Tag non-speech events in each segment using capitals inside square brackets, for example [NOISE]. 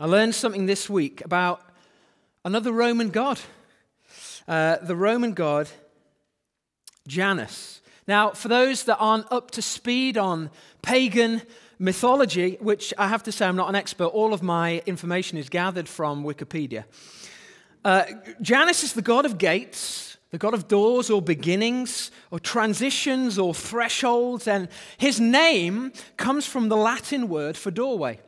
I learned something this week about another Roman god, uh, the Roman god Janus. Now, for those that aren't up to speed on pagan mythology, which I have to say I'm not an expert, all of my information is gathered from Wikipedia. Uh, Janus is the god of gates, the god of doors or beginnings or transitions or thresholds, and his name comes from the Latin word for doorway.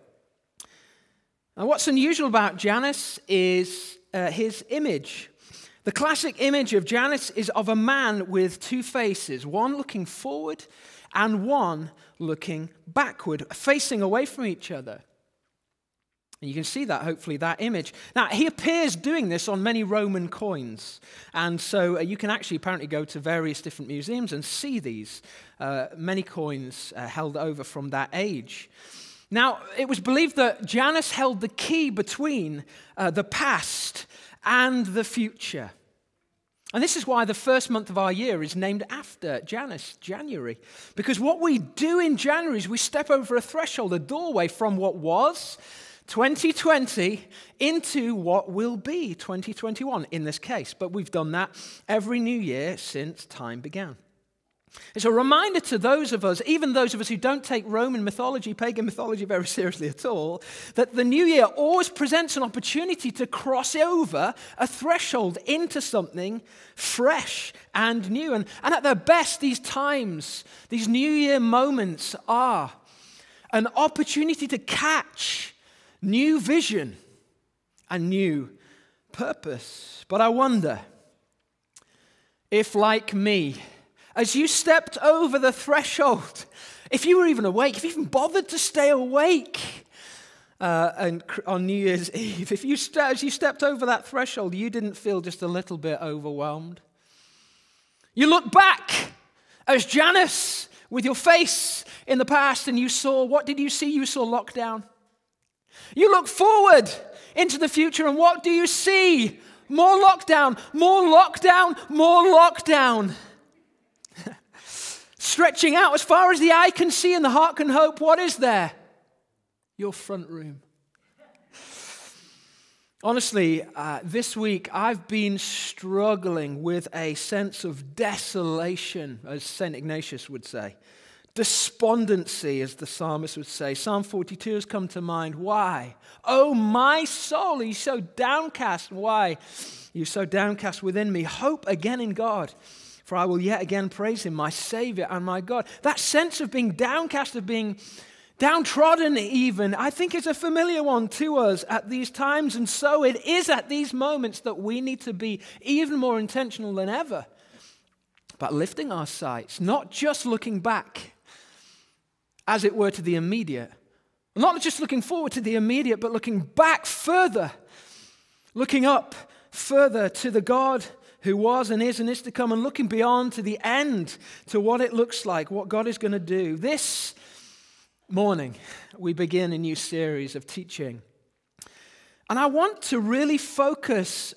Now, what's unusual about Janus is uh, his image. The classic image of Janus is of a man with two faces, one looking forward and one looking backward, facing away from each other. And you can see that, hopefully, that image. Now, he appears doing this on many Roman coins. And so uh, you can actually apparently go to various different museums and see these, uh, many coins uh, held over from that age. Now, it was believed that Janus held the key between uh, the past and the future. And this is why the first month of our year is named after Janus, January. Because what we do in January is we step over a threshold, a doorway from what was 2020 into what will be 2021 in this case. But we've done that every new year since time began. It's a reminder to those of us, even those of us who don't take Roman mythology, pagan mythology very [LAUGHS] seriously at all, that the new year always presents an opportunity to cross over a threshold into something fresh and new. And, and at their best, these times, these new year moments are an opportunity to catch new vision and new purpose. But I wonder if, like me, as you stepped over the threshold, if you were even awake, if you even bothered to stay awake uh, and on New Year's [LAUGHS] Eve, if you st- as you stepped over that threshold, you didn't feel just a little bit overwhelmed. You look back as Janus with your face in the past and you saw, what did you see? You saw lockdown. You look forward into the future and what do you see? More lockdown, more lockdown, more lockdown stretching out as far as the eye can see and the heart can hope. What is there? Your front room. Honestly, uh, this week I've been struggling with a sense of desolation, as St. Ignatius would say. Despondency, as the psalmist would say. Psalm 42 has come to mind. Why? Oh, my soul, are you so downcast? Why? You're so downcast within me. Hope again in God for I will yet again praise him, my Savior and my God. That sense of being downcast, of being downtrodden, even, I think is a familiar one to us at these times. And so it is at these moments that we need to be even more intentional than ever about lifting our sights, not just looking back, as it were, to the immediate. Not just looking forward to the immediate, but looking back further, looking up further to the God who was and is and is to come, and looking beyond to the end, to what it looks like, what God is going to do. This morning, we begin a new series of teaching. And I want to really focus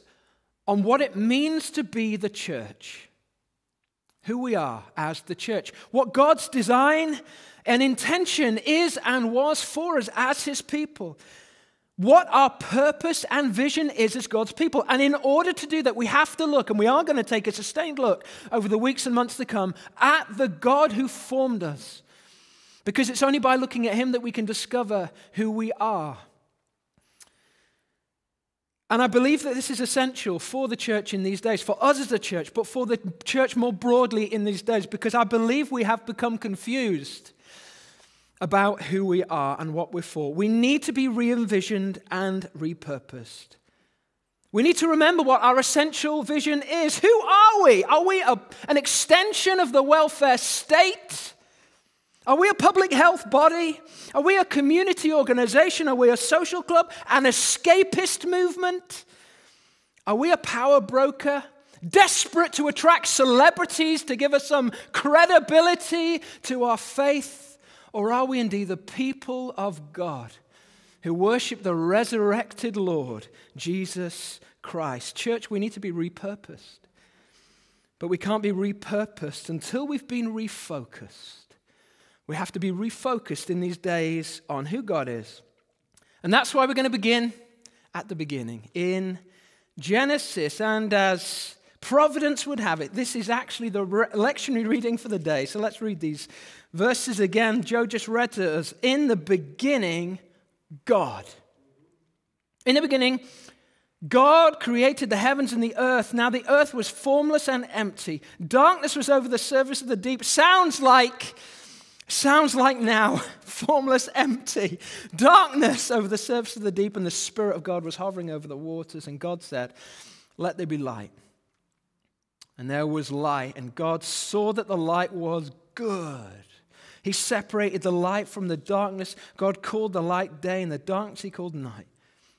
on what it means to be the church, who we are as the church, what God's design and intention is and was for us as His people what our purpose and vision is as God's people. And in order to do that, we have to look, and we are going to take a sustained look over the weeks and months to come, at the God who formed us. Because it's only by looking at Him that we can discover who we are. And I believe that this is essential for the church in these days, for us as a church, but for the church more broadly in these days, because I believe we have become confused about who we are and what we're for. We need to be re envisioned and repurposed. We need to remember what our essential vision is. Who are we? Are we a, an extension of the welfare state? Are we a public health body? Are we a community organization? Are we a social club? An escapist movement? Are we a power broker? Desperate to attract celebrities to give us some credibility to our faith? Or are we indeed the people of God who worship the resurrected Lord, Jesus Christ? Church, we need to be repurposed. But we can't be repurposed until we've been refocused. We have to be refocused in these days on who God is And that's why we're going to begin at the beginning in Genesis. And as providence would have it, this is actually the lectionary reading for the day. So let's read these verses again. Joe just read to us. In the beginning, God. In the beginning, God created the heavens and the earth. Now the earth was formless and empty. Darkness was over the surface of the deep. Sounds like sounds like now, [LAUGHS] formless, empty. Darkness over the surface of the deep and the spirit of God was hovering over the waters and God said, "Let there be light." And there was light, and God saw that the light was good. He separated the light from the darkness. God called the light day, and the darkness he called night.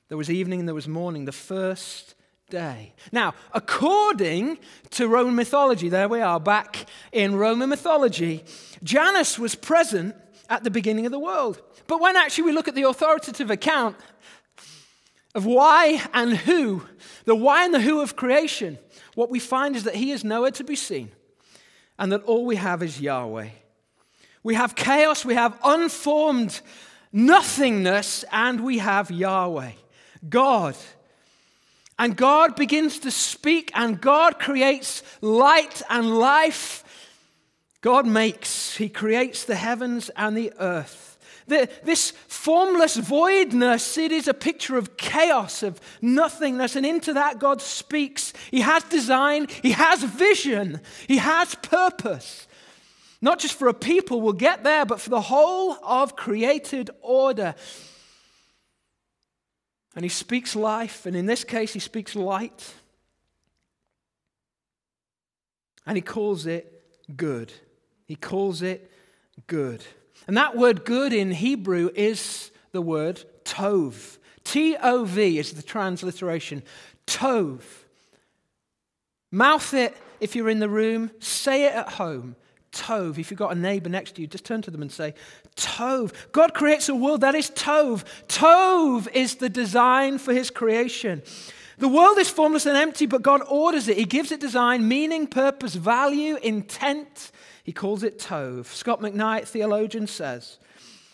There was evening and there was morning, the first day. Now, according to Roman mythology, there we are back in Roman mythology, Janus was present at the beginning of the world. But when actually we look at the authoritative account of why and who, the why and the who of creation, what we find is that he is nowhere to be seen and that all we have is Yahweh. We have chaos, we have unformed nothingness, and we have Yahweh. God. And God begins to speak, and God creates light and life. God makes, He creates the heavens and the earth. This formless voidness, it is a picture of chaos, of nothingness, and into that God speaks. He has design, He has vision, He has purpose. Not just for a people, we'll get there, but for the whole of created order. And he speaks life, and in this case, he speaks light. And he calls it good. He calls it good. And that word good in Hebrew is the word tov. T O V is the transliteration. Tov. Mouth it if you're in the room, say it at home. Tov. If you've got a neighbor next to you, just turn to them and say, Tov. God creates a world that is Tov. Tov is the design for his creation. The world is formless and empty, but God orders it. He gives it design, meaning, purpose, value, intent. He calls it Tov. Scot McKnight, theologian, says,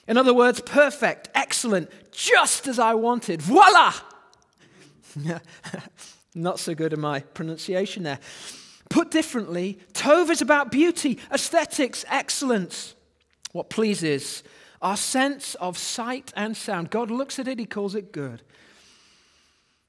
in other words, perfect, excellent, just as I wanted. Voila! [LAUGHS] Not so good in my pronunciation there. Put differently, Tov is about beauty, aesthetics, excellence. What pleases our sense of sight and sound. God looks at it, He calls it good.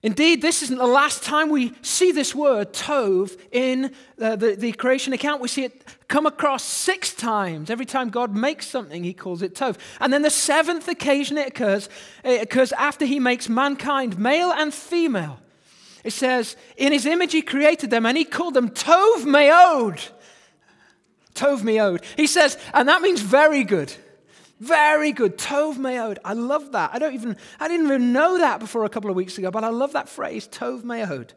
Indeed, this isn't the last time we see this word, Tov, in uh, the, the creation account. We see it come across six times. Every time God makes something, he calls it Tov. And then the seventh occasion it occurs, it occurs after he makes mankind, male and female. It says, In his image he created them, and he called them Tov Meod. Tov Meod. He says, and that means very good. Very good. Tov Meod. I love that. I don't even, I didn't even know that before a couple of weeks ago, but I love that phrase, Tov Meod.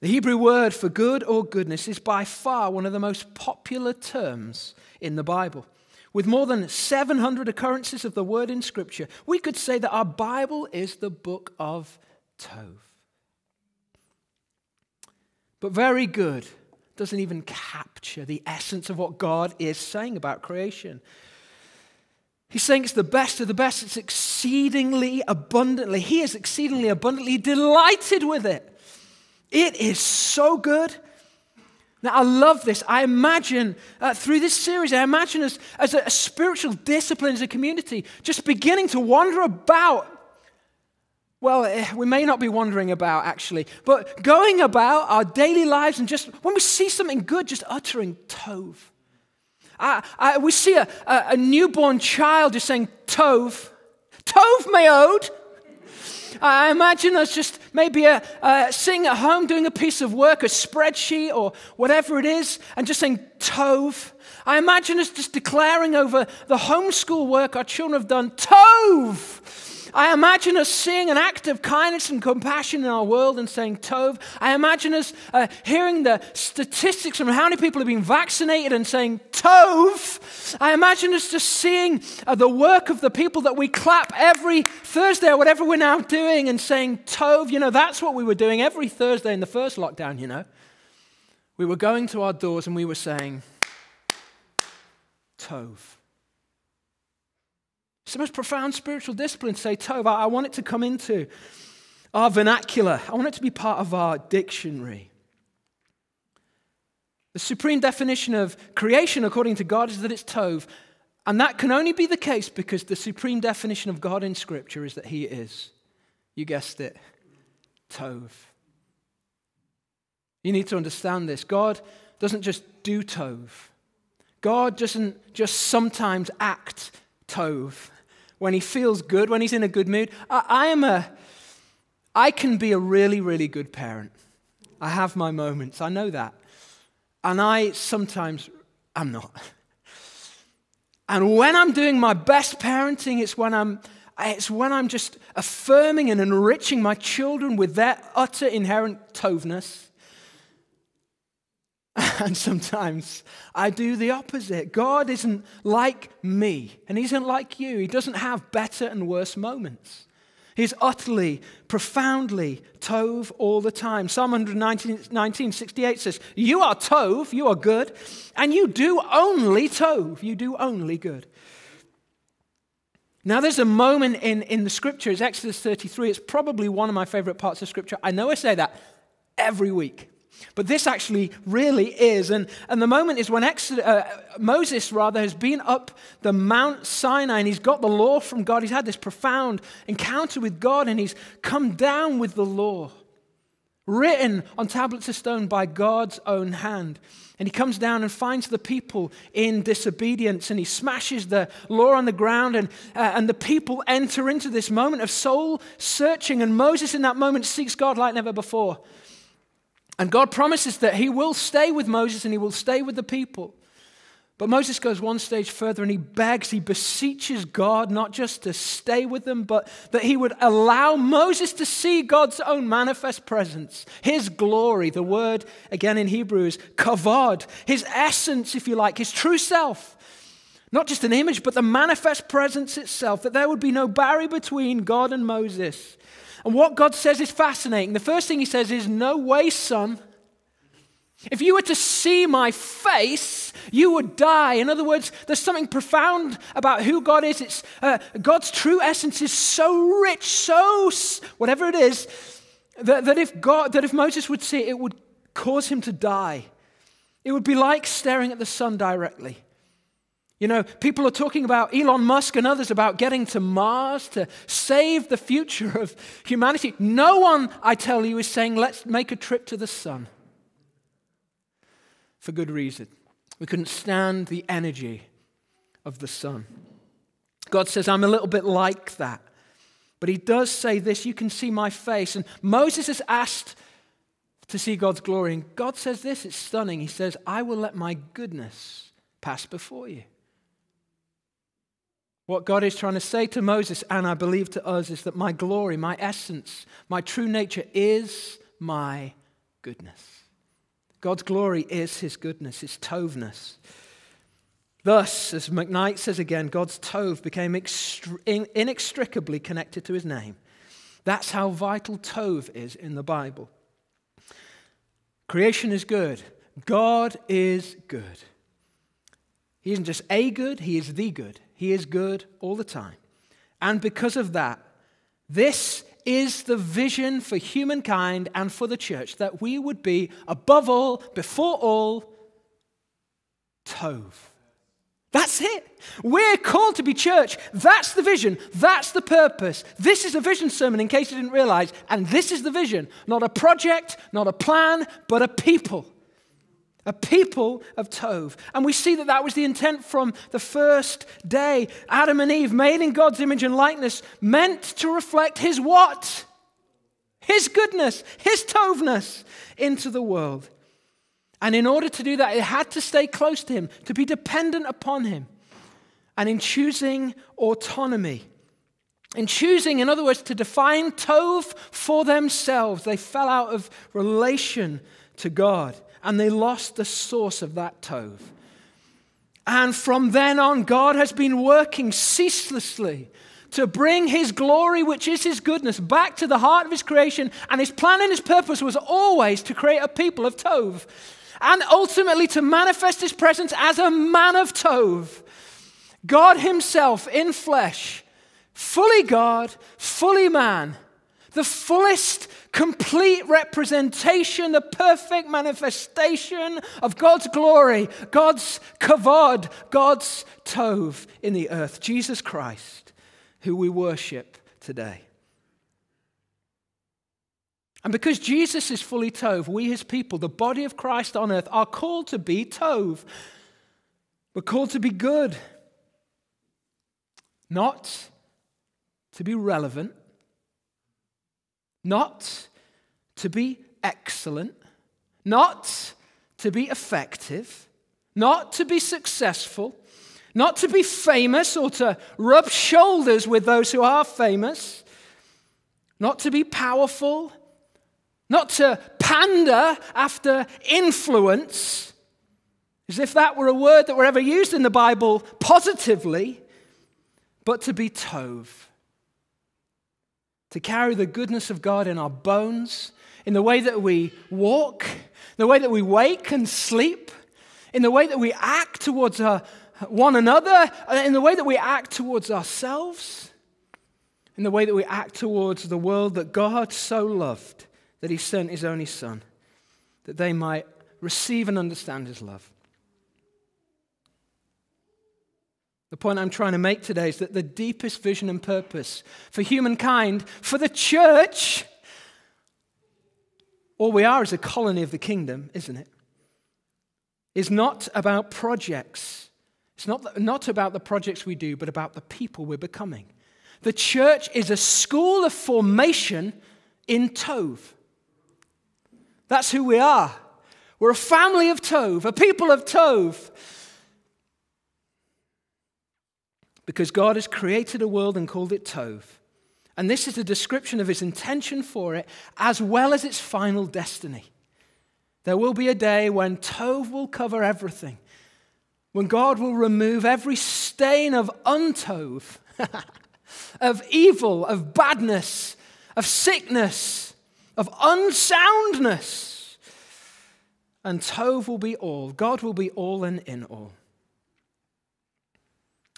The Hebrew word for good or goodness is by far one of the most popular terms in the Bible. With more than 700 occurrences of the word in Scripture, we could say that our Bible is the book of Tov. But very good doesn't even capture the essence of what God is saying about creation. He's saying it's the best of the best. It's exceedingly abundantly. He is exceedingly abundantly delighted with it. It is so good. Now, I love this. I imagine uh, through this series, I imagine us as a, a spiritual discipline, as a community, just beginning to wander about well, eh, we may not be wondering about actually, but going about our daily lives and just when we see something good, just uttering Tov. I, I, we see a, a, a, newborn child just saying Tov, Tov Meod. I imagine us just maybe a, uh, sitting at home doing a piece of work, a spreadsheet or whatever it is, and just saying Tov. I imagine us just declaring over the homeschool work our children have done Tov. I imagine us seeing an act of kindness and compassion in our world and saying Tov. I imagine us uh, hearing the statistics from how many people have been vaccinated and saying Tov. I imagine us just seeing uh, the work of the people that we clap every Thursday or whatever we're now doing and saying Tov. You know, that's what we were doing every Thursday in the first lockdown, you know. We were going to our doors and we were saying Tov It's the most profound spiritual discipline to say Tov. I want it to come into our vernacular, I want it to be part of our dictionary. The supreme definition of creation, according to God, is that it's Tov. And that can only be the case because the supreme definition of God in Scripture is that He is, you guessed it, Tov. You need to understand this. God doesn't just do Tov, God doesn't just sometimes act Tov when He feels good, when He's in a good mood. I, I am a, I can be a really, really good parent. I have my moments, I know that. And I sometimes I'm not. And when I'm doing my best parenting, it's when I'm, it's when I'm just affirming and enriching my children with their utter inherent tovness. [LAUGHS] And sometimes I do the opposite. God isn't like me, and He isn't like you. He doesn't have better and worse moments. He's utterly, profoundly Tov all the time. Psalm 119, 68 says, You are Tov, you are good, and you do only Tov, you do only good. Now, there's a moment in, in the scriptures, Exodus 33. It's probably one of my favorite parts of scripture. I know I say that every week. But this actually really is. And, and the moment is when Exodus, uh, Moses, rather, has been up the Mount Sinai and he's got the law from God. He's had this profound encounter with God and he's come down with the law, written on tablets of stone by God's own hand. And he comes down and finds the people in disobedience and he smashes the law on the ground. And, uh, and the people enter into this moment of soul searching. And Moses, in that moment, seeks God like never before. And God promises that He will stay with Moses and He will stay with the people. But Moses goes one stage further and he begs, he beseeches God not just to stay with them, but that he would allow Moses to see God's own manifest presence, his glory. The word, again in Hebrew, is kavod, his essence, if you like, his true self. Not just an image, but the manifest presence itself, that there would be no barrier between God and Moses. And what God says is fascinating. The first thing he says is, No way, son. If you were to see my face, you would die. In other words, there's something profound about who God is. It's, uh, God's true essence is so rich, so whatever it is, that, that, if God, that if Moses would see it, it would cause him to die. It would be like staring at the sun directly. You know, people are talking about Elon Musk and others about getting to Mars to save the future of humanity. No one, I tell you, is saying, let's make a trip to the sun. For good reason. We couldn't stand the energy of the sun. God says, I'm a little bit like that. But he does say this you can see my face. And Moses is asked to see God's glory. And God says this, it's stunning. He says, I will let my goodness pass before you. What God is trying to say to Moses, and I believe to us, is that my glory, my essence, my true nature is my goodness. God's glory is his goodness, his tovness. Thus, as McKnight says again, God's tov became inextricably connected to his name. That's how vital tov is in the Bible. Creation is good. God is good. He isn't just a good, he is the good. He is good all the time. And because of that, this is the vision for humankind and for the church that we would be, above all, before all, Tov. That's it. We're called to be church. That's the vision. That's the purpose. This is a vision sermon, in case you didn't realize. And this is the vision. Not a project, not a plan, but a people a people of Tov. And we see that that was the intent from the first day. Adam and Eve, made in God's image and likeness, meant to reflect his what? His goodness, his Tovness into the world. And in order to do that, it had to stay close to him, to be dependent upon him. And in choosing autonomy, in choosing, in other words, to define Tov for themselves, they fell out of relation to God and they lost the source of that Tov. And from then on, God has been working ceaselessly to bring his glory, which is his goodness, back to the heart of his creation. And his plan and his purpose was always to create a people of Tov and ultimately to manifest his presence as a man of Tov. God Himself in flesh, fully God, fully man, the fullest, complete representation, the perfect manifestation of God's glory, God's kavod, God's tov in the earth, Jesus Christ, who we worship today. And because Jesus is fully Tov, we, his people, the body of Christ on earth, are called to be Tov. We're called to be good, not to be relevant, not to be excellent, not to be effective, not to be successful, not to be famous or to rub shoulders with those who are famous, not to be powerful, not to pander after influence, as if that were a word that were ever used in the Bible positively, but to be Tov to carry the goodness of God in our bones, in the way that we walk, the way that we wake and sleep, in the way that we act towards uh, one another, in the way that we act towards ourselves, in the way that we act towards the world that God so loved that he sent his only Son, that they might receive and understand his love. The point I'm trying to make today is that the deepest vision and purpose for humankind, for the church, all we are is a colony of the kingdom, isn't it? Is not about projects. It's not, not about the projects we do, but about the people we're becoming. The church is a school of formation in Tov. That's who we are. We're a family of Tov, a people of Tov. Because God has created a world and called it Tov. And this is a description of his intention for it, as well as its final destiny. There will be a day when Tov will cover everything, when God will remove every stain of untov, [LAUGHS] of evil, of badness, of sickness, of unsoundness. And Tov will be all. God will be all and in all.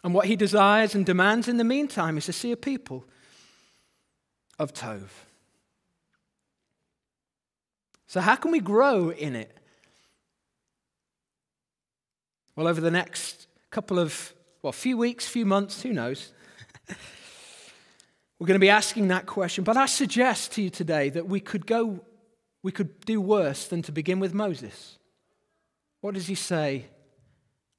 And what he desires and demands in the meantime is to see a people of Tov. So, how can we grow in it? Well, over the next couple of, well, few weeks, few months, who knows? [LAUGHS] We're going to be asking that question. But I suggest to you today that we could go, we could do worse than to begin with Moses. What does he say?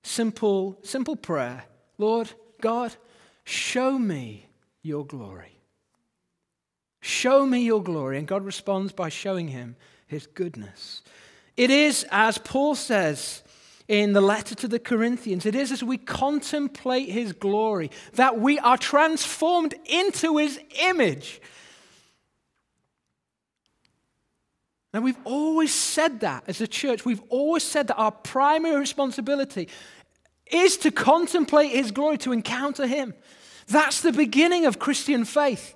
Simple, simple prayer. Lord God, show me your glory. Show me your glory. And God responds by showing him his goodness. It is, as Paul says in the letter to the Corinthians, it is as we contemplate his glory that we are transformed into his image. Now, we've always said that as a church. We've always said that our primary responsibility is to contemplate His glory, to encounter Him. That's the beginning of Christian faith.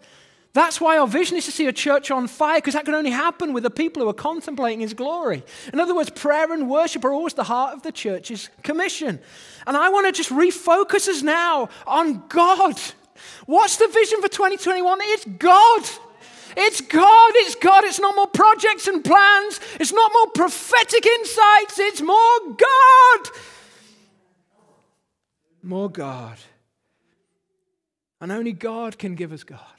That's why our vision is to see a church on fire, because that can only happen with the people who are contemplating His glory. In other words, prayer and worship are always the heart of the church's commission. And I want to just refocus us now on God. What's the vision for 2021? It's God. It's God, it's God. It's not more projects and plans, it's not more prophetic insights, it's more God more God. And only God can give us God.